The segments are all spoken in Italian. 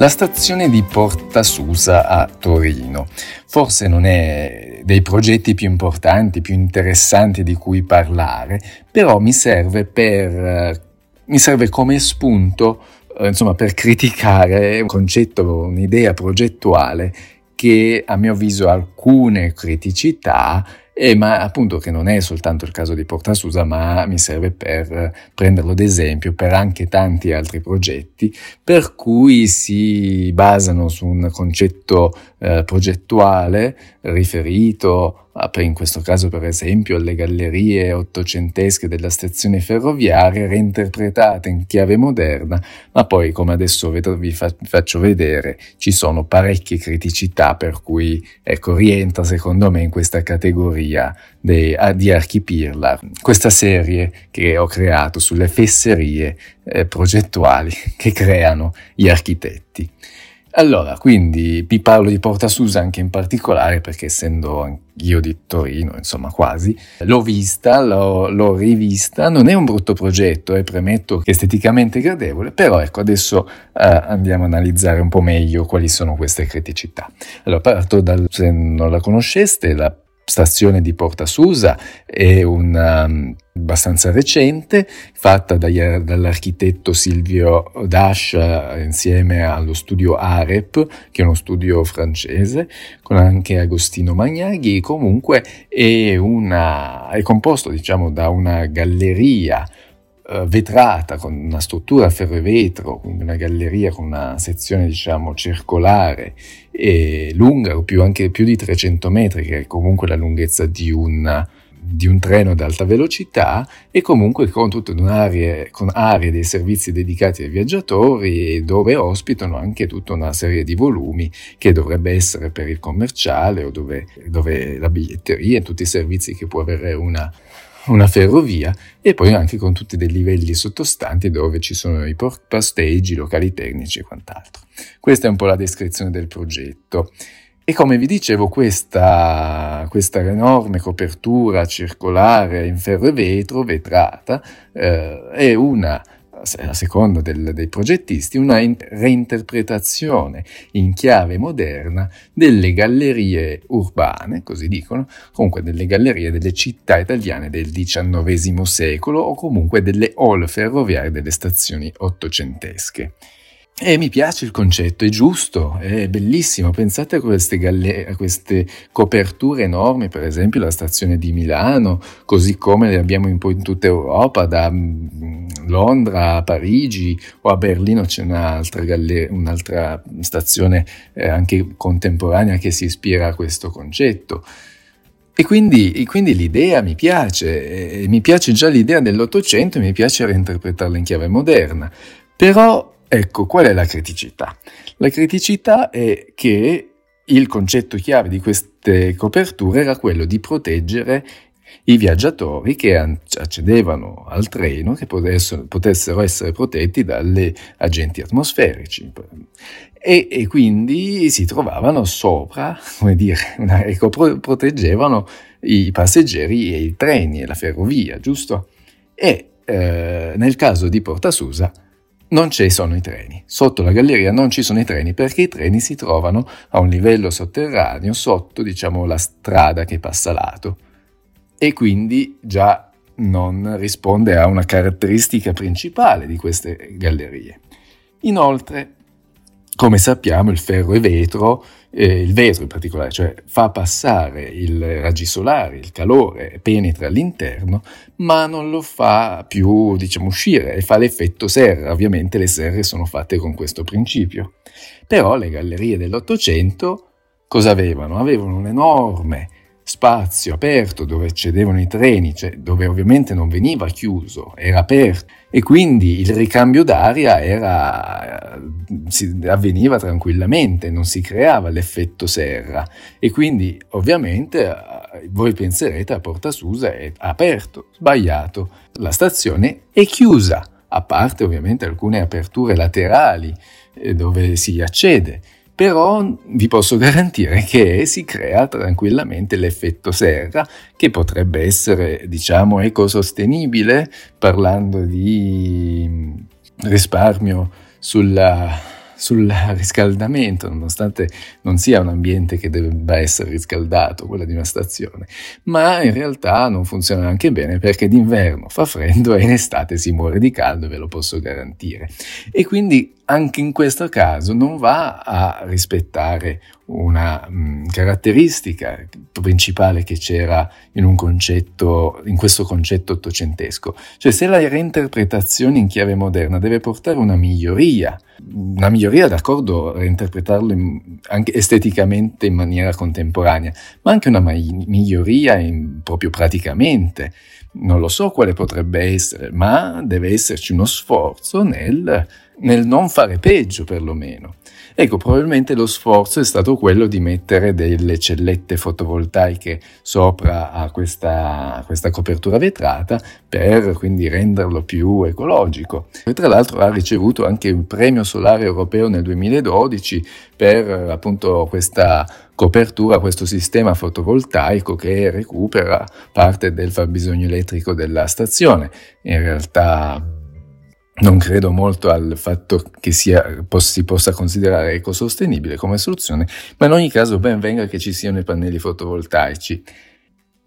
La stazione di Porta Susa a Torino. Forse non è dei progetti più importanti, più interessanti di cui parlare, però mi serve, per, mi serve come spunto eh, insomma, per criticare un concetto, un'idea progettuale che a mio avviso ha alcune criticità eh, ma appunto che non è soltanto il caso di Porta Susa, ma mi serve per prenderlo ad esempio per anche tanti altri progetti, per cui si basano su un concetto eh, progettuale riferito in questo caso per esempio alle gallerie ottocentesche della stazione ferroviaria reinterpretate in chiave moderna, ma poi come adesso vi faccio vedere ci sono parecchie criticità per cui ecco, rientra secondo me in questa categoria dei, di Archipirla, questa serie che ho creato sulle fesserie eh, progettuali che creano gli architetti. Allora, quindi vi parlo di Porta Susa anche in particolare perché essendo io di Torino, insomma quasi, l'ho vista, l'ho, l'ho rivista, non è un brutto progetto, eh, premetto che esteticamente gradevole, però ecco adesso eh, andiamo a analizzare un po' meglio quali sono queste criticità. Allora parto dal, se non la conosceste, la stazione di Porta Susa è una um, abbastanza recente, fatta dall'architetto Silvio Dash insieme allo studio AREP, che è uno studio francese, con anche Agostino Magnaghi. Comunque è, una, è composto diciamo, da una galleria eh, vetrata con una struttura a ferro e vetro, quindi una galleria con una sezione diciamo circolare e lunga o più, anche più di 300 metri, che è comunque la lunghezza di un, di un treno ad alta velocità e comunque con tutte aree, con aree dei servizi dedicati ai viaggiatori dove ospitano anche tutta una serie di volumi che dovrebbe essere per il commerciale o dove, dove la biglietteria e tutti i servizi che può avere una, una ferrovia e poi anche con tutti dei livelli sottostanti dove ci sono i pasteggi, i locali tecnici e quant'altro. Questa è un po' la descrizione del progetto. E come vi dicevo, questa, questa enorme copertura circolare in ferro e vetro, vetrata, eh, è una a seconda del, dei progettisti, una in, reinterpretazione in chiave moderna delle gallerie urbane, così dicono, comunque delle gallerie delle città italiane del XIX secolo o comunque delle hall ferroviarie delle stazioni ottocentesche. E mi piace il concetto, è giusto, è bellissimo. Pensate a queste, galle- a queste, coperture enormi, per esempio la stazione di Milano, così come le abbiamo po' in tutta Europa, da mm, Londra a Parigi o a Berlino c'è un'altra, galler- un'altra stazione eh, anche contemporanea che si ispira a questo concetto. E quindi, e quindi, l'idea mi piace, mi piace già l'idea dell'Ottocento e mi piace reinterpretarla in chiave moderna. Però Ecco, qual è la criticità? La criticità è che il concetto chiave di queste coperture era quello di proteggere i viaggiatori che accedevano al treno che potessero essere protetti dagli agenti atmosferici e, e, quindi si trovavano sopra, come dire, una, ecco, proteggevano i passeggeri e i treni e la ferrovia, giusto? E eh, nel caso di Porta Susa non ci sono i treni. Sotto la galleria non ci sono i treni perché i treni si trovano a un livello sotterraneo sotto, diciamo, la strada che passa lato. E quindi già non risponde a una caratteristica principale di queste gallerie. Inoltre, come sappiamo, il ferro e vetro eh, il vetro in particolare, cioè fa passare i raggi solari, il calore, penetra all'interno, ma non lo fa più, diciamo, uscire e fa l'effetto serra. Ovviamente le serre sono fatte con questo principio. Però le gallerie dell'Ottocento cosa avevano? Avevano un enorme spazio aperto dove accedevano i treni, cioè dove ovviamente non veniva chiuso, era aperto. E quindi il ricambio d'aria era, si, avveniva tranquillamente, non si creava l'effetto serra. E quindi ovviamente eh, voi penserete a Porta Susa è aperto, sbagliato, la stazione è chiusa, a parte ovviamente alcune aperture laterali eh, dove si accede però vi posso garantire che si crea tranquillamente l'effetto serra che potrebbe essere, diciamo, ecosostenibile, parlando di risparmio sulla, sul riscaldamento, nonostante non sia un ambiente che debba essere riscaldato, quella di una stazione, ma in realtà non funziona anche bene perché d'inverno fa freddo e in estate si muore di caldo, ve lo posso garantire. E quindi anche in questo caso non va a rispettare una mh, mm, caratteristica principale che c'era in concetto, in questo concetto ottocentesco. Cioè se la reinterpretazione in chiave moderna deve portare una miglioria, una miglioria d'accordo a reinterpretarlo in, anche esteticamente in maniera contemporanea, ma anche una miglioria in, proprio praticamente. Non lo so quale potrebbe essere, ma deve esserci uno sforzo nel nel non fare peggio perlomeno. Ecco, probabilmente lo sforzo è stato quello di mettere delle cellette fotovoltaiche sopra a questa, a questa copertura vetrata per quindi renderlo più ecologico. E tra l'altro ha ricevuto anche il premio solare europeo nel 2012 per appunto questa copertura, questo sistema fotovoltaico che recupera parte del fabbisogno elettrico della stazione. In realtà non credo molto al fatto che sia, si possa considerare ecosostenibile come soluzione, ma in ogni caso ben venga che ci siano i pannelli fotovoltaici.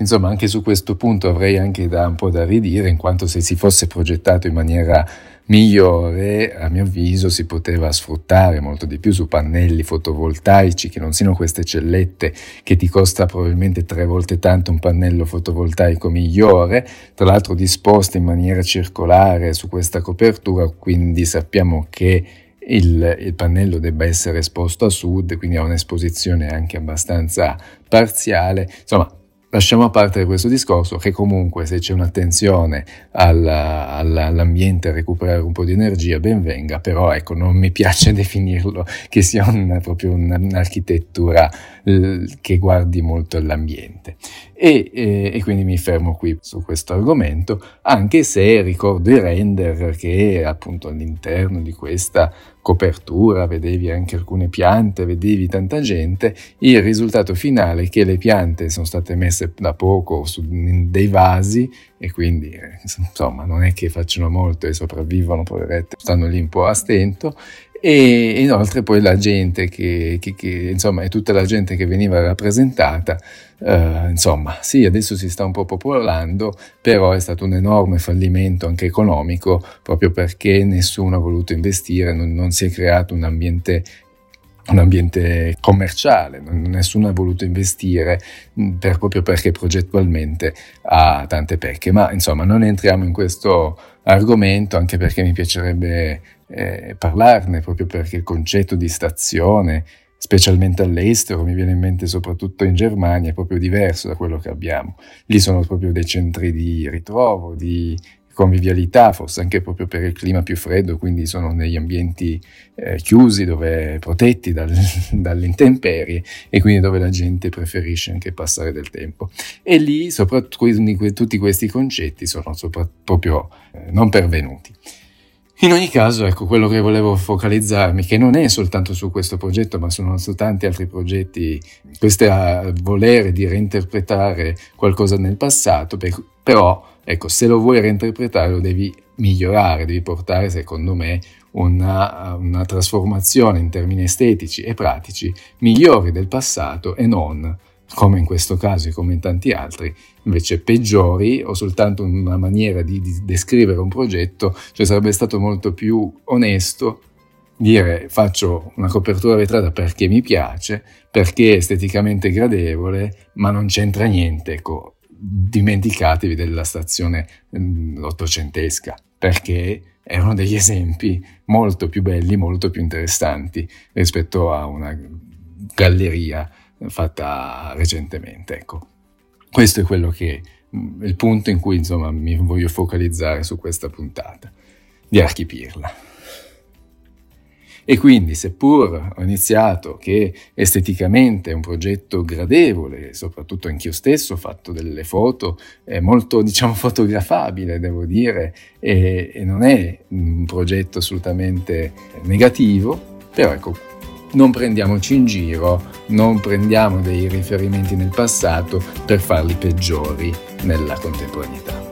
Insomma, anche su questo punto avrei anche da un po' da ridire, in quanto se si fosse progettato in maniera migliore, a mio avviso, si poteva sfruttare molto di più su pannelli fotovoltaici che non siano queste cellette che ti costa probabilmente tre volte tanto un pannello fotovoltaico migliore, tra l'altro disposte in maniera circolare su questa copertura, quindi sappiamo che il, il, pannello debba essere esposto a sud, quindi ha un'esposizione anche abbastanza parziale. Insomma, Lasciamo a parte questo discorso che comunque se c'è un'attenzione alla, alla, all'ambiente a recuperare un po' di energia ben venga, però ecco non mi piace definirlo che sia una, proprio un'architettura eh, che guardi molto all'ambiente. E, e, e, quindi mi fermo qui su questo argomento, anche se ricordo i render che appunto all'interno di questa copertura vedevi anche alcune piante, vedevi tanta gente, il risultato finale è che le piante sono state messe da poco su dei vasi e quindi insomma non è che facciano molto e sopravvivono, poverette, stanno lì un po' a stento e inoltre poi la gente che, che, che insomma è tutta la gente che veniva rappresentata eh, insomma sì adesso si sta un po' popolando però è stato un enorme fallimento anche economico proprio perché nessuno ha voluto investire non, non si è creato un ambiente un ambiente commerciale, nessuno ha voluto investire per, proprio perché progettualmente ha tante pecche, ma insomma non entriamo in questo argomento anche perché mi piacerebbe eh, parlarne proprio perché il concetto di stazione, specialmente all'estero, mi viene in mente soprattutto in Germania, è proprio diverso da quello che abbiamo. Lì sono proprio dei centri di ritrovo, di convivialità, forse anche proprio per il clima più freddo, quindi sono negli ambienti eh, chiusi, dove, protetti dal, dalle intemperie e quindi dove la gente preferisce anche passare del tempo. E lì soprattutto tutti questi concetti sono proprio eh, non pervenuti. In ogni caso, ecco, quello che volevo focalizzarmi, che non è soltanto su questo progetto, ma sono su tanti altri progetti, questo volere di reinterpretare qualcosa nel passato, però, ecco, se lo vuoi reinterpretare lo devi migliorare, devi portare, secondo me, una, una trasformazione in termini estetici e pratici migliori del passato e non come in questo caso e come in tanti altri, invece peggiori o soltanto una maniera di, di descrivere un progetto, cioè sarebbe stato molto più onesto dire faccio una copertura vetrata perché mi piace, perché è esteticamente gradevole, ma non c'entra niente, ecco, dimenticatevi della stazione mm, ottocentesca, perché erano degli esempi molto più belli, molto più interessanti rispetto a una galleria fatta recentemente. Ecco. Questo è quello che mm, il punto in cui insomma mi voglio focalizzare su questa puntata di Archipirla. E quindi, seppur ho iniziato che esteticamente è un progetto gradevole, soprattutto anch'io stesso ho fatto delle foto, è molto, diciamo, fotografabile, devo dire, e, e non è un progetto assolutamente negativo, però ecco, non prendiamoci in giro, non prendiamo dei riferimenti nel passato per farli peggiori nella contemporaneità.